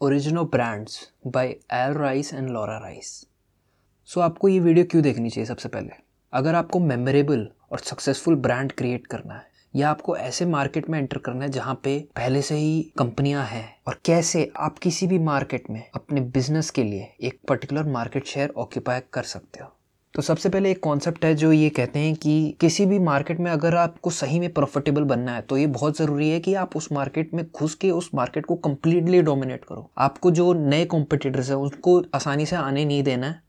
Original brands by L Rice and Laura Rice so आपको ये video क्यों देखनी चाहिए सबसे पहले? अगर आपको मेमोरेबल और सक्सेसफुल ब्रांड क्रिएट करना है, या आपको ऐसे मार्केट में एंटर करना है जहाँ पे पहले से ही कंपनियाँ हैं और कैसे आप किसी भी मार्केट में अपने बिज़नेस के लिए एक पर्टिकुलर मार्केट शेयर ऑक्यूपाई कर सकते हो। तो सबसे पहले एक कॉन्सेप्ट है जो ये कहते हैं कि किसी भी मार्केट में अगर आपको सही में प्रॉफिटेबल बनना है तो ये बहुत ज़रूरी है कि आप उस मार्केट में घुस के उस मार्केट को कम्प्लीटली डोमिनेट करो। आपको जो नए कॉम्पिटिटर्स हैं, उनको आसानी से आने नहीं देना है।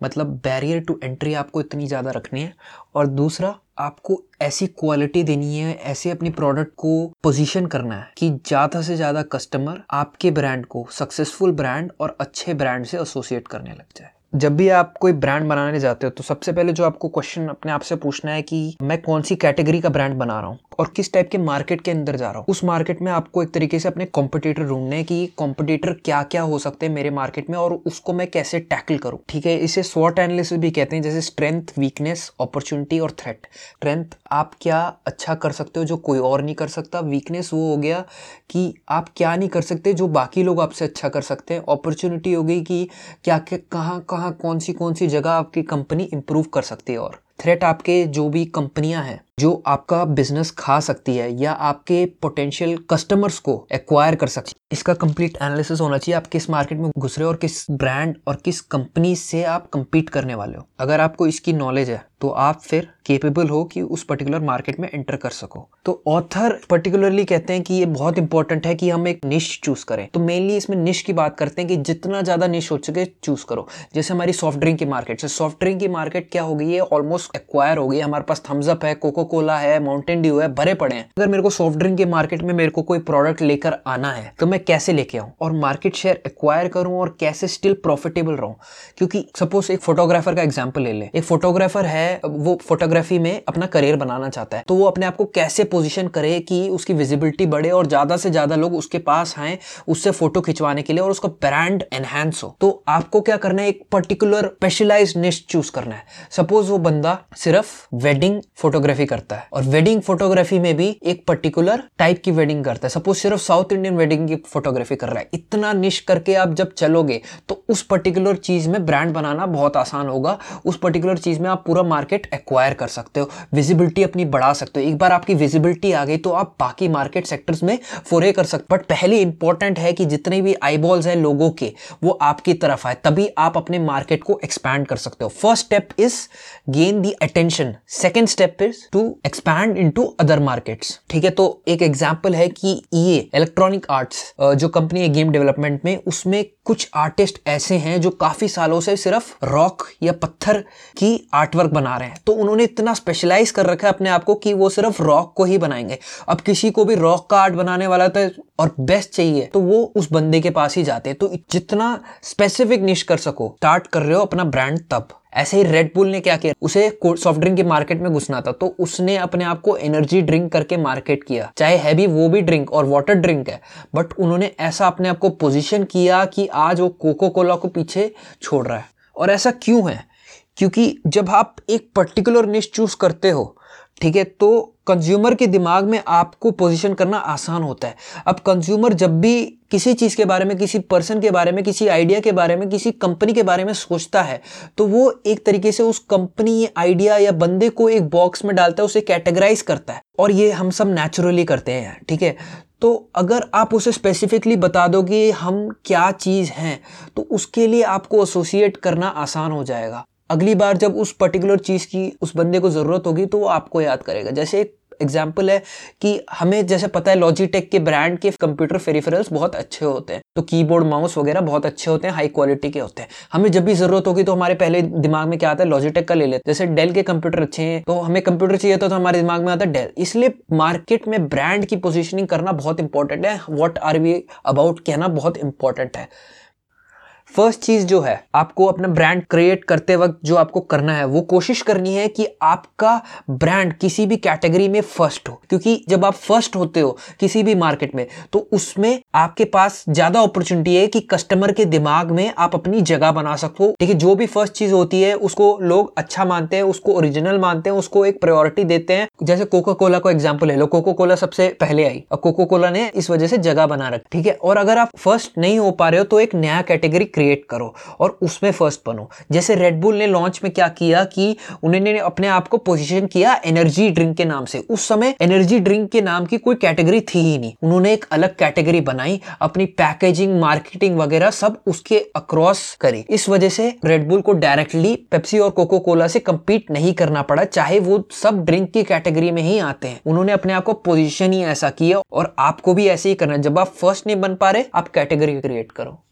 मतलब बैरियर टू एंट्री आपको इतनी ज़्यादा रखनी है। और दूसरा, आपको ऐसी क्वालिटी देनी है, ऐसे अपनी प्रोडक्ट को पोजीशन करना है कि ज़्यादा से ज़्यादा कस्टमर आपके ब्रांड को सक्सेसफुल ब्रांड और अच्छे ब्रांड से एसोसिएट करने लग जाए। जब भी आप कोई ब्रांड बनाने जाते हो तो सबसे पहले जो आपको क्वेश्चन अपने आप से पूछना है कि मैं कौन सी कैटेगरी का ब्रांड बना रहा हूँ और किस टाइप के मार्केट के अंदर जा रहा हूँ। उस मार्केट में आपको एक तरीके से अपने कॉम्पिटिटर ढूँढने की कॉम्पिटिटर क्या क्या हो सकते हैं मेरे मार्केट में और उसको मैं कैसे टैकल करूँ। ठीक है, इसे स्वॉट एनालिसिस भी कहते हैं, जैसे स्ट्रेंथ वीकनेस अपॉर्चुनिटी और थ्रेट स्ट्रेंथ आप क्या अच्छा कर सकते हो जो कोई और नहीं कर सकता? वीकनेस वो हो गया कि आप क्या नहीं कर सकते जो बाकी लोग आपसे अच्छा कर सकते हैं। अपॉर्चुनिटी हो गई कि क्या कहाँ कहाँ कौन सी कौन सी जगह आपकी कंपनी इंप्रूव कर सकती है और थ्रेट आपके जो भी कंपनियाँ हैं जो आपका बिज़नेस खा सकती है या आपके पोटेंशियल कस्टमर्स को एक्वायर कर सकती है। इसका कंप्लीट एनालिसिस होना चाहिए आप किस मार्केट में घुस रहे हो और किस ब्रांड और किस कंपनी से आप compete करने वाले हो। अगर आपको इसकी नॉलेज है तो आप फिर केपेबल हो कि उस पर्टिकुलर मार्केट में एंटर कर सको। तो ऑथर पर्टिकुलरली कहते हैं कि ये बहुत इंपॉर्टेंट है कि हम एक निश चूज़ करें। तो मेनली इसमें निश की बात करते हैं कि जितना ज़्यादा निश हो सके चूज़ करो। जैसे हमारी सॉफ्ट ड्रिंक की मार्केट सॉफ्ट ड्रिंक की मार्केट क्या हो गई है? ऑलमोस्ट एक्वायर हो गई है। हमारे पास थम्सअप है कोको कोला है माउंटेन ड्यू है, भरे पड़े हैं। अगर मेरे को सॉफ्ट ड्रिंक के मार्केट में मेरे को कोई प्रोडक्ट लेकर आना है तो मैं कैसे लेके आऊँ? और मार्केट शेयर एक्वायर करूँ और कैसे स्टिल प्रॉफिटेबल रहूँ? क्योंकि सपोज़ एक फोटोग्राफर का एग्ज़ाम्पल ले ले। एक फोटोग्राफर है, वो फोटोग्राफी में अपना करियर बनाना चाहता है। तो वो अपने आप को कैसे पोजिशन करे कि उसकी विजिबिलिटी बढ़े और ज़्यादा से ज़्यादा लोग उसके पास आए, उससे फ़ोटो खिंचवाने के लिए और उसका ब्रांड एनहेंस हो। तो आपको क्या करना है? एक पर्टिकुलर स्पेशलाइज निश चूज़ करना है। सपोज़ वो बंदा सिर्फ़ वेडिंग फोटोग्राफी करता है। और वेडिंग फोटोग्राफी में भी एक पर्टिकुलर टाइप की वेडिंग करता है। सपोज़ सिर्फ़ साउथ इंडियन वेडिंग की फोटोग्राफी कर रहा है। इतना निश करके आप जब चलोगे तो उस पर्टिकुलर चीज़ में ब्रांड बनाना बहुत आसान होगा। उस पर्टिकुलर चीज़ में आप पूरा मार्केट एक्वायर कर सकते हो। विजिबिलिटी अपनी बढ़ा सकते हो। एक बार आपकी विजिबिलिटी आ गई तो आप बाकी मार्केट सेक्टर्स में फोरे कर सकते बट पहले इंपॉर्टेंट है कि जितने भी आईबॉल्स हैं लोगों के, वो आपकी तरफ़ आए। तभी आप अपने मार्केट को एक्सपैंड कर सकते हो। First step is gain the attention second step is to expand into other markets ठीक है तो एक एग्ज़ाम्पल है कि ये इलेक्ट्रॉनिक आर्ट्स जो कंपनी है गेम डेवलपमेंट में, उसमें कुछ आर्टिस्ट ऐसे हैं जो काफ़ी सालों से सिर्फ़ रॉक या पत्थर की आर्टवर्क बना रहे हैं। तो उन्होंने इतना स्पेशलाइज कर रखा है अपने आप को कि वो सिर्फ़ रॉक को ही बनाएँगे। अब किसी को भी रॉक का आर्ट बनाने वाला था और बेस्ट चाहिए तो वो उस बंदे के पास ही जाते हैं। तो जितना स्पेसिफिक निश कर सको स्टार्ट कर रहे हो अपना ब्रांड तब। ऐसे ही रेडबुल ने क्या किया? उसे सॉफ्ट ड्रिंक के मार्केट में घुसना था। तो उसने अपने आप को एनर्जी ड्रिंक करके मार्केट किया। चाहे है भी वो भी ड्रिंक और वाटर ड्रिंक है बट उन्होंने ऐसा अपने आप को पोजिशन किया कि आज वो कोको कोला को पीछे छोड़ रहा है। और ऐसा क्यों है? क्योंकि जब आप एक पर्टिकुलर निश चूज़ करते हो, ठीक है तो कंज्यूमर के दिमाग में आपको पोजीशन करना आसान होता है। अब कंज्यूमर जब भी किसी चीज़ के बारे में, किसी पर्सन के बारे में, किसी आइडिया के बारे में, किसी कंपनी के बारे में सोचता है तो वो एक तरीके से उस कंपनी आइडिया या बंदे को एक बॉक्स में डालता है, उसे कैटेगराइज करता है। और ये हम सब नेचुरली करते हैं, ठीक है? तो अगर आप उसे स्पेसिफिकली बता दो कि हम क्या चीज़ हैं तो उसके लिए आपको एसोसिएट करना आसान हो जाएगा। अगली बार जब उस पर्टिकुलर चीज़ की, उस बंदे को ज़रूरत होगी तो वो आपको याद करेगा। जैसे एक एग्ज़ाम्पल है कि हमें जैसे पता है लॉजिटेक के ब्रांड के कंप्यूटर फेरिफेरल्स बहुत अच्छे होते हैं। तो कीबोर्ड माउस वगैरह बहुत अच्छे होते हैं हाई क्वालिटी के होते हैं। हमें जब भी ज़रूरत होगी तो हमारे पहले दिमाग में क्या आता है? लॉजिटेक का ले लेते हैं। जैसे डेल के कंप्यूटर अच्छे हैं तो हमें कंप्यूटर चाहिए तो, हमारे दिमाग में आता है डेल इसलिए मार्केट में ब्रांड की पोजिशनिंग करना बहुत इंपॉर्टेंट है। वॉट आर वी अबाउट कहना बहुत इंपॉर्टेंट है। फ़र्स्ट चीज़ जो है, आपको अपना ब्रांड क्रिएट करते वक्त जो आपको करना है, वो कोशिश करनी है कि आपका ब्रांड किसी भी कैटेगरी में फ़र्स्ट हो। क्योंकि जब आप फ़र्स्ट होते हो किसी भी मार्केट में तो उसमें आपके पास ज़्यादा अपॉर्चुनिटी है कि कस्टमर के दिमाग में आप अपनी जगह बना सको। है जो भी फ़र्स्ट चीज़ होती है, उसको लोग अच्छा मानते हैं, उसको ओरिजिनल मानते हैं, उसको एक प्रायोरिटी देते हैं। जैसे कोका कोला को एग्ज़ाम्पल ले लो। कोको कोला सबसे पहले आई, और कोको कोला ने इस वजह से जगह बना रखी, ठीक है? और अगर आप फ़र्स्ट नहीं हो पा रहे हो तो एक नया कैटेगरी क्रिएट करो और उसमें फ़र्स्ट बनो। जैसे रेडबुल ने लॉन्च में क्या किया कि उन्होंने अपने आप को पोजिशन किया एनर्जी ड्रिंक के नाम से। उस समय एनर्जी ड्रिंक के नाम की कोई कैटेगरी थी ही नहीं। उन्होंने एक अलग कैटेगरी बनाई, अपनी पैकेजिंग मार्केटिंग वगैरह सब उसके अक्रॉस करी। इस वजह से रेडबुल को डायरेक्टली पेप्सी और कोको कोला से कंपीट नहीं करना पड़ा, चाहे वो सब ड्रिंक की कैटेगरी में ही आते हैं। उन्होंने अपने आप को पोजिशन ही ऐसा किया और आपको भी ऐसे ही करना जब आप फ़र्स्ट नहीं बन पा रहे, आप कैटेगरी क्रिएट करो।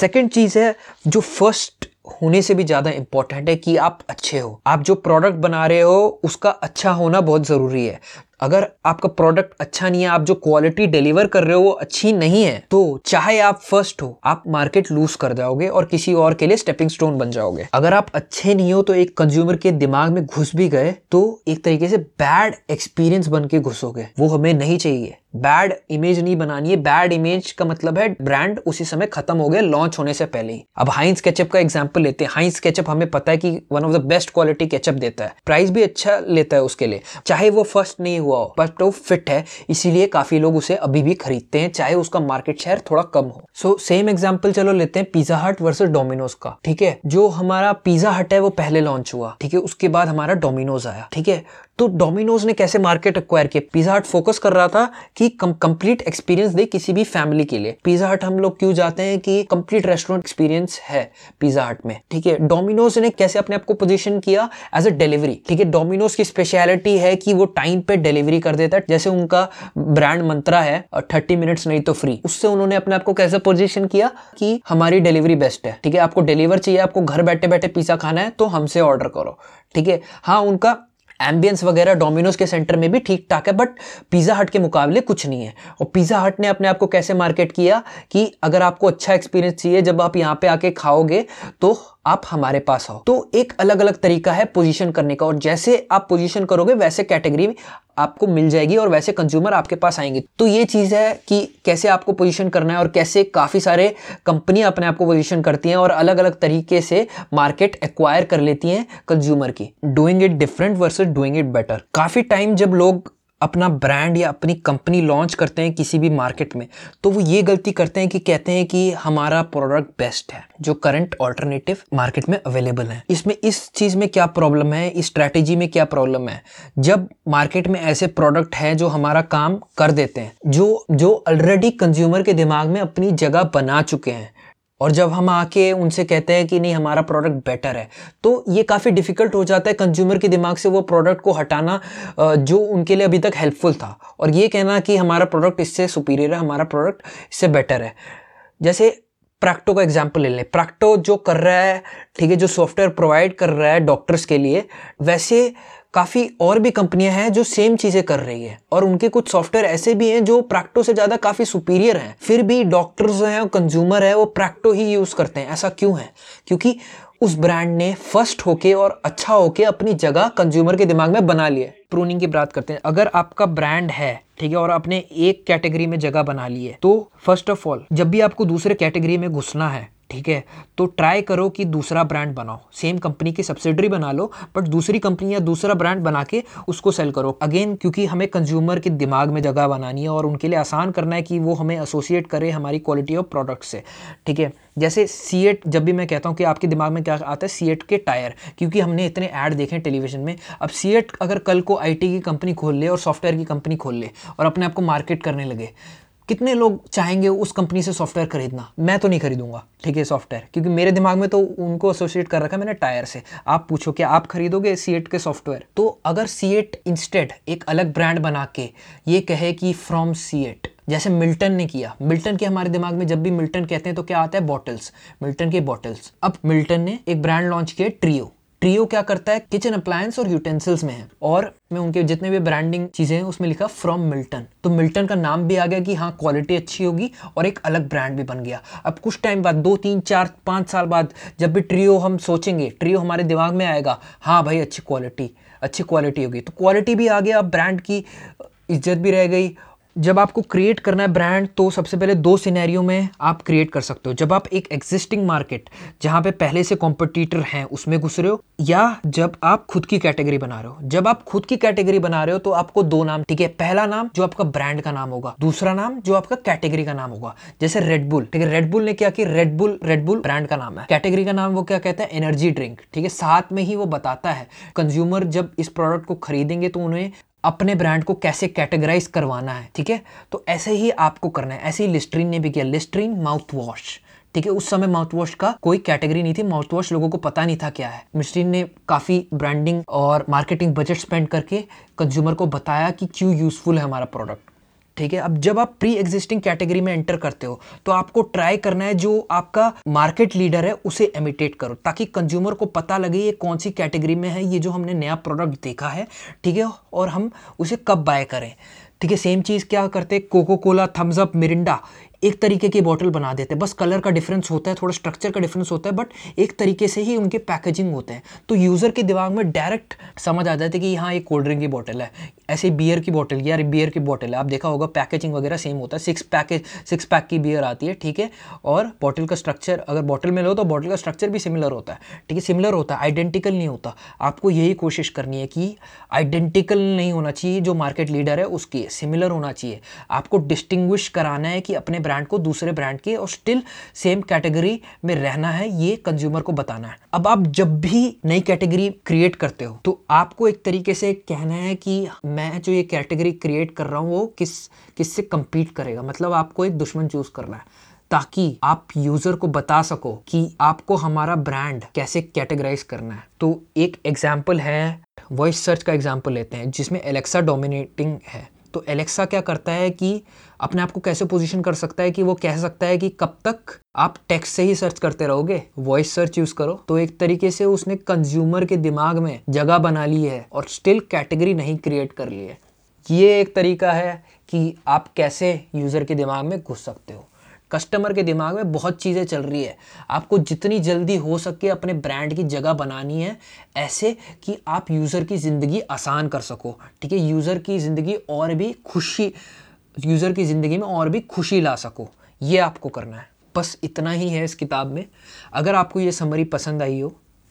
सेकेंड चीज़ है, जो फ़र्स्ट होने से भी ज़्यादा इंपॉर्टेंट है कि आप अच्छे हो। आप जो प्रोडक्ट बना रहे हो, उसका अच्छा होना बहुत ज़रूरी है। अगर आपका प्रोडक्ट अच्छा नहीं है, आप जो क्वालिटी डिलीवर कर रहे हो वो अच्छी नहीं है तो चाहे आप फ़र्स्ट हो, आप मार्केट लूज कर जाओगे और किसी और के लिए स्टेपिंग स्टोन बन जाओगे। अगर आप अच्छे नहीं हो तो एक कंज्यूमर के दिमाग में घुस भी गए तो एक तरीके से बैड एक्सपीरियंस बन के घुसोगे। वो हमें नहीं चाहिए। बैड इमेज नहीं बनानी है। बैड इमेज का मतलब है ब्रांड उसी समय खत्म हो गया लॉन्च होने से पहले ही। अब हाइंस केचप का एग्जांपल लेते हैं। हाइंस केचप हमें पता है कि one of the best quality ketchup देता है। प्राइस भी अच्छा लेता है उसके लिए। चाहे वो फ़र्स्ट नहीं हुआ हो। बट वो फिट है, इसीलिए काफ़ी लोग उसे अभी भी खरीदते हैं, चाहे उसका मार्केट शेयर थोड़ा कम हो। सो सेम एग्ज़ाम्पल चलो लेते हैं पिज्जा हट वर्सेज डोमिनोज का, ठीक है? जो हमारा पिज्जा हट है, वो पहले लॉन्च हुआ, ठीक है? उसके बाद हमारा डोमिनोज आया, ठीक है? तो डोमिनोज ने कैसे मार्केट एक्वायर किया? पिज्जा हट फोकस कर रहा था कि कंप्लीट एक्सपीरियंस दे किसी भी फैमिली के लिए। पिज्जा हट हम लोग क्यों जाते हैं कि कंप्लीट रेस्टोरेंट एक्सपीरियंस है पिज्जा हट में। ठीक है डोमिनोज ने कैसे अपने आप को पोजीशन किया एज अ डिलीवरी ठीक है डोमिनोज की स्पेशलिटी है कि वो टाइम पे डिलीवरी कर देता है। जैसे उनका ब्रांड मंत्रा है थर्टी मिनट्स नहीं तो फ्री उससे उन्होंने अपने आप को कैसे पोजिशन किया कि हमारी डिलीवरी बेस्ट है। ठीक है, आपको डिलीवर चाहिए, आपको घर बैठे बैठे पिज्जा खाना है तो हमसे ऑर्डर करो। ठीक है हाँ उनका एम्बियंस वगैरह डोमिनोज के सेंटर में भी ठीक ठाक है बट पिज़्ज़ा हट के मुकाबले कुछ नहीं है। और पिज़्ज़ा हट ने अपने आप को कैसे मार्केट किया कि अगर आपको अच्छा एक्सपीरियंस चाहिए, जब आप यहाँ पे आके खाओगे तो आप हमारे पास आओ तो एक अलग अलग तरीका है पोजीशन करने का और जैसे आप पोजीशन करोगे, वैसे कैटेगरी आपको मिल जाएगी और वैसे कंज्यूमर आपके पास आएँगे। तो ये चीज़ है कि कैसे आपको पोजीशन करना है और कैसे काफ़ी सारे कंपनियाँ अपने आप को पोजीशन करती हैं और अलग अलग तरीके से मार्केट एक्वायर कर लेती हैं कंज्यूमर की। Doing it different versus doing it better काफ़ी टाइम जब लोग अपना ब्रांड या अपनी कंपनी लॉन्च करते हैं किसी भी मार्केट में तो वो ये गलती करते हैं कि कहते हैं कि हमारा प्रोडक्ट बेस्ट है, जो करंट ऑल्टरनेटिव मार्केट में अवेलेबल है। इसमें इस चीज़ में क्या प्रॉब्लम है, इस स्ट्रैटेजी में क्या प्रॉब्लम है? जब मार्केट में ऐसे प्रोडक्ट हैं जो हमारा काम कर देते हैं, जो जो ऑलरेडी कंज्यूमर के दिमाग में अपनी जगह बना चुके हैं और जब हम आके उनसे कहते हैं कि नहीं, हमारा प्रोडक्ट बेटर है तो ये काफ़ी डिफ़िकल्ट हो जाता है कंज्यूमर के दिमाग से वो प्रोडक्ट को हटाना जो उनके लिए अभी तक हेल्पफुल था। और ये कहना कि हमारा प्रोडक्ट इससे सुपीरियर है, हमारा प्रोडक्ट इससे बेटर है। जैसे प्रैक्टो का एग्ज़ाम्पल ले लें। प्रैक्टो जो कर रहा है, ठीक है, जो सॉफ्टवेयर प्रोवाइड कर रहा है डॉक्टर्स के लिए, वैसे काफ़ी और भी कंपनियाँ हैं जो सेम चीज़ें कर रही है और उनके कुछ सॉफ्टवेयर ऐसे भी हैं जो प्रैक्टो से ज़्यादा काफ़ी सुपीरियर हैं। फिर भी डॉक्टर्स हैं और कंज्यूमर है, वो प्रैक्टो ही यूज़ करते हैं। ऐसा क्यों है? क्योंकि उस ब्रांड ने फ़र्स्ट होके और अच्छा होके अपनी जगह कंज्यूमर के दिमाग में बना लिया प्रूनिंग की बात करते हैं। अगर आपका ब्रांड है, ठीक है, और आपने एक कैटेगरी में जगह बना ली है तो फ़र्स्ट ऑफ़ ऑल जब भी आपको दूसरे कैटेगरी में घुसना है ठीक है? तो ट्राई करो कि दूसरा ब्रांड बनाओ। सेम कंपनी की सब्सिडरी बना लो बट दूसरी कंपनी या दूसरा ब्रांड बना के उसको सेल करो। अगेन क्योंकि हमें कंज्यूमर के दिमाग में जगह बनानी है और उनके लिए आसान करना है कि वो हमें एसोसिएट करे हमारी क्वालिटी ऑफ़ प्रोडक्ट से। ठीक है? जैसे सी एट जब भी मैं कहता हूँ कि आपके दिमाग में क्या आता है? सी एट के टायर क्योंकि हमने इतने ऐड देखे टेलीविज़न में। अब सी एट अगर कल को आईटी की कंपनी खोल ले और सॉफ्टवेयर की कंपनी खोल ले और अपने आप को मार्केट करने लगे कितने लोग चाहेंगे उस कंपनी से सॉफ्टवेयर खरीदना? मैं तो नहीं खरीदूँगा, ठीक है सॉफ्टवेयर क्योंकि मेरे दिमाग में तो उनको एसोसिएट कर रखा है मैंने टायर से। आप पूछो कि आप खरीदोगे सी के सॉफ्टवेयर तो अगर सी एट इंस्टेड एक अलग ब्रांड बना के ये कहे कि फ्रॉम सी एट जैसे मिल्टन ने किया। मिल्टन के हमारे दिमाग में जब भी मिल्टन कहते हैं तो क्या आता है? बॉटल्स मिल्टन के बॉटल्स अब मिल्टन ने एक ब्रांड लॉन्च किया ट्रियो ट्रियो क्या करता है? किचन अप्लायंस और यूटेंसिल्स में है। और मैं उनके जितने भी ब्रांडिंग चीज़ें हैं, उसमें लिखा फ्रॉम मिल्टन तो मिल्टन का नाम भी आ गया कि हाँ क्वालिटी अच्छी होगी और एक अलग ब्रांड भी बन गया। अब कुछ टाइम बाद, दो, तीन, चार, पाँच साल बाद जब भी ट्रियो हम सोचेंगे ट्रियो हमारे दिमाग में आएगा हाँ भाई, अच्छी क्वालिटी अच्छी क्वालिटी होगी। तो क्वालिटी भी आ गया अब ब्रांड की, इज़्ज़त भी रह गई जब आपको क्रिएट करना है ब्रांड तो सबसे पहले दो सिनेरियो में आप क्रिएट कर सकते हो। जब आप एक एग्जिस्टिंग मार्केट जहाँ पे पहले से कॉम्पिटिटर हैं, उसमें घुस रहे हो, या जब आप खुद की कैटेगरी बना रहे हो। जब आप खुद की कैटेगरी बना रहे हो तो आपको दो नाम, ठीक है, पहला नाम जो आपका ब्रांड का नाम होगा, दूसरा नाम जो आपका कैटेगरी का नाम होगा। जैसे रेडबुल ठीक है रेडबुल ने क्या किया? रेडबुल रेडबुल ब्रांड का नाम है। कैटेगरी का नाम वो क्या कहता है? एनर्जी ड्रिंक ठीक है, साथ में ही वो बताता है। कंज्यूमर जब इस प्रोडक्ट को खरीदेंगे तो उन्हें अपने ब्रांड को कैसे कैटेगराइज करवाना है, ठीक है? तो ऐसे ही आपको करना है। ऐसे ही लिस्ट्रीन ने भी किया। लिस्ट्रीन माउथ वॉश ठीक है? उस समय माउथ वॉश का कोई कैटेगरी नहीं थी। माउथ वॉश लोगों को पता नहीं था क्या है। मिस्ट्रीन ने काफ़ी ब्रांडिंग और मार्केटिंग बजट स्पेंड करके कंज्यूमर को बताया कि क्यों यूजफुल है हमारा प्रोडक्ट ठीक है? अब जब आप प्री एग्जिस्टिंग कैटेगरी में एंटर करते हो तो आपको ट्राई करना है जो आपका मार्केट लीडर है, उसे एमिटेट करो, ताकि कंज्यूमर को पता लगे ये कौन सी कैटेगरी में है, ये जो हमने नया प्रोडक्ट देखा है, ठीक है? और हम उसे कब बाय करें? ठीक है सेम चीज़ क्या करते हैं? कोको कोला थम्सअप मिरिंडा एक तरीके की बॉटल बना देते हैं। बस कलर का डिफरेंस होता है, थोड़ा स्ट्रक्चर का डिफरेंस होता है बट एक तरीके से ही उनके पैकेजिंग होते हैं। तो यूज़र के दिमाग में डायरेक्ट समझ आ जाता है कि हाँ एक कोल्ड ड्रिंक की बॉटल है। ऐसे बियर की बॉटल या बियर की बॉटल है। आप देखा होगा पैकेजिंग वगैरह सेम होता है। सिक्स पैकेज सिक्स पैक की बियर आती है, ठीक है? और बॉटल का स्ट्रक्चर अगर बॉटल में लो तो बॉटल का स्ट्रक्चर भी सिमिलर होता है। ठीक है सिमिलर होता है आइडेंटिकल नहीं होता। आपको यही कोशिश करनी है कि आइडेंटिकल नहीं होना चाहिए, जो मार्केट लीडर है, उसकी सिमिलर होना चाहिए। आपको डिस्टिंग्विश कराना है कि अपने ब्रांड को दूसरे ब्रांड के और स्टिल सेम कैटेगरी में रहना है, ये कंज्यूमर को बताना है। अब आप जब भी नई कैटेगरी क्रिएट करते हो तो आपको एक तरीके से कहना है कि मैं जो ये कैटेगरी क्रिएट कर रहा हूँ, वो किस, किससे compete करेगा? मतलब आपको एक दुश्मन चूज़ करना है, ताकि आप यूज़र को बता सको कि आपको हमारा ब्रांड कैसे कैटेगराइज करना है। तो एक एग्ज़ाम्पल है वॉइस सर्च का एग्ज़ाम्पल लेते हैं, जिसमें एलेक्सा डोमिनेटिंग है। तो एलेक्सा क्या करता है कि अपने आप को कैसे पोजीशन कर सकता है कि वो कह सकता है कि कब तक आप टेक्स्ट से ही सर्च करते रहोगे? वॉइस सर्च यूज़ करो। तो एक तरीके से उसने कंज्यूमर के दिमाग में जगह बना ली है और स्टिल कैटेगरी नहीं क्रिएट कर ली है। ये एक तरीका है कि आप कैसे यूज़र के दिमाग में घुस सकते हो। कस्टमर के दिमाग में बहुत चीज़ें चल रही है। आपको जितनी जल्दी हो सके अपने ब्रांड की जगह बनानी है, ऐसे कि आप यूज़र की ज़िंदगी आसान कर सको, ठीक है? यूज़र की ज़िंदगी और भी खुशी, यूज़र की ज़िंदगी में और भी खुशी ला सको। ये आपको करना है। बस इतना ही है इस किताब में। अगर आपको ये समरी पसंद आई हो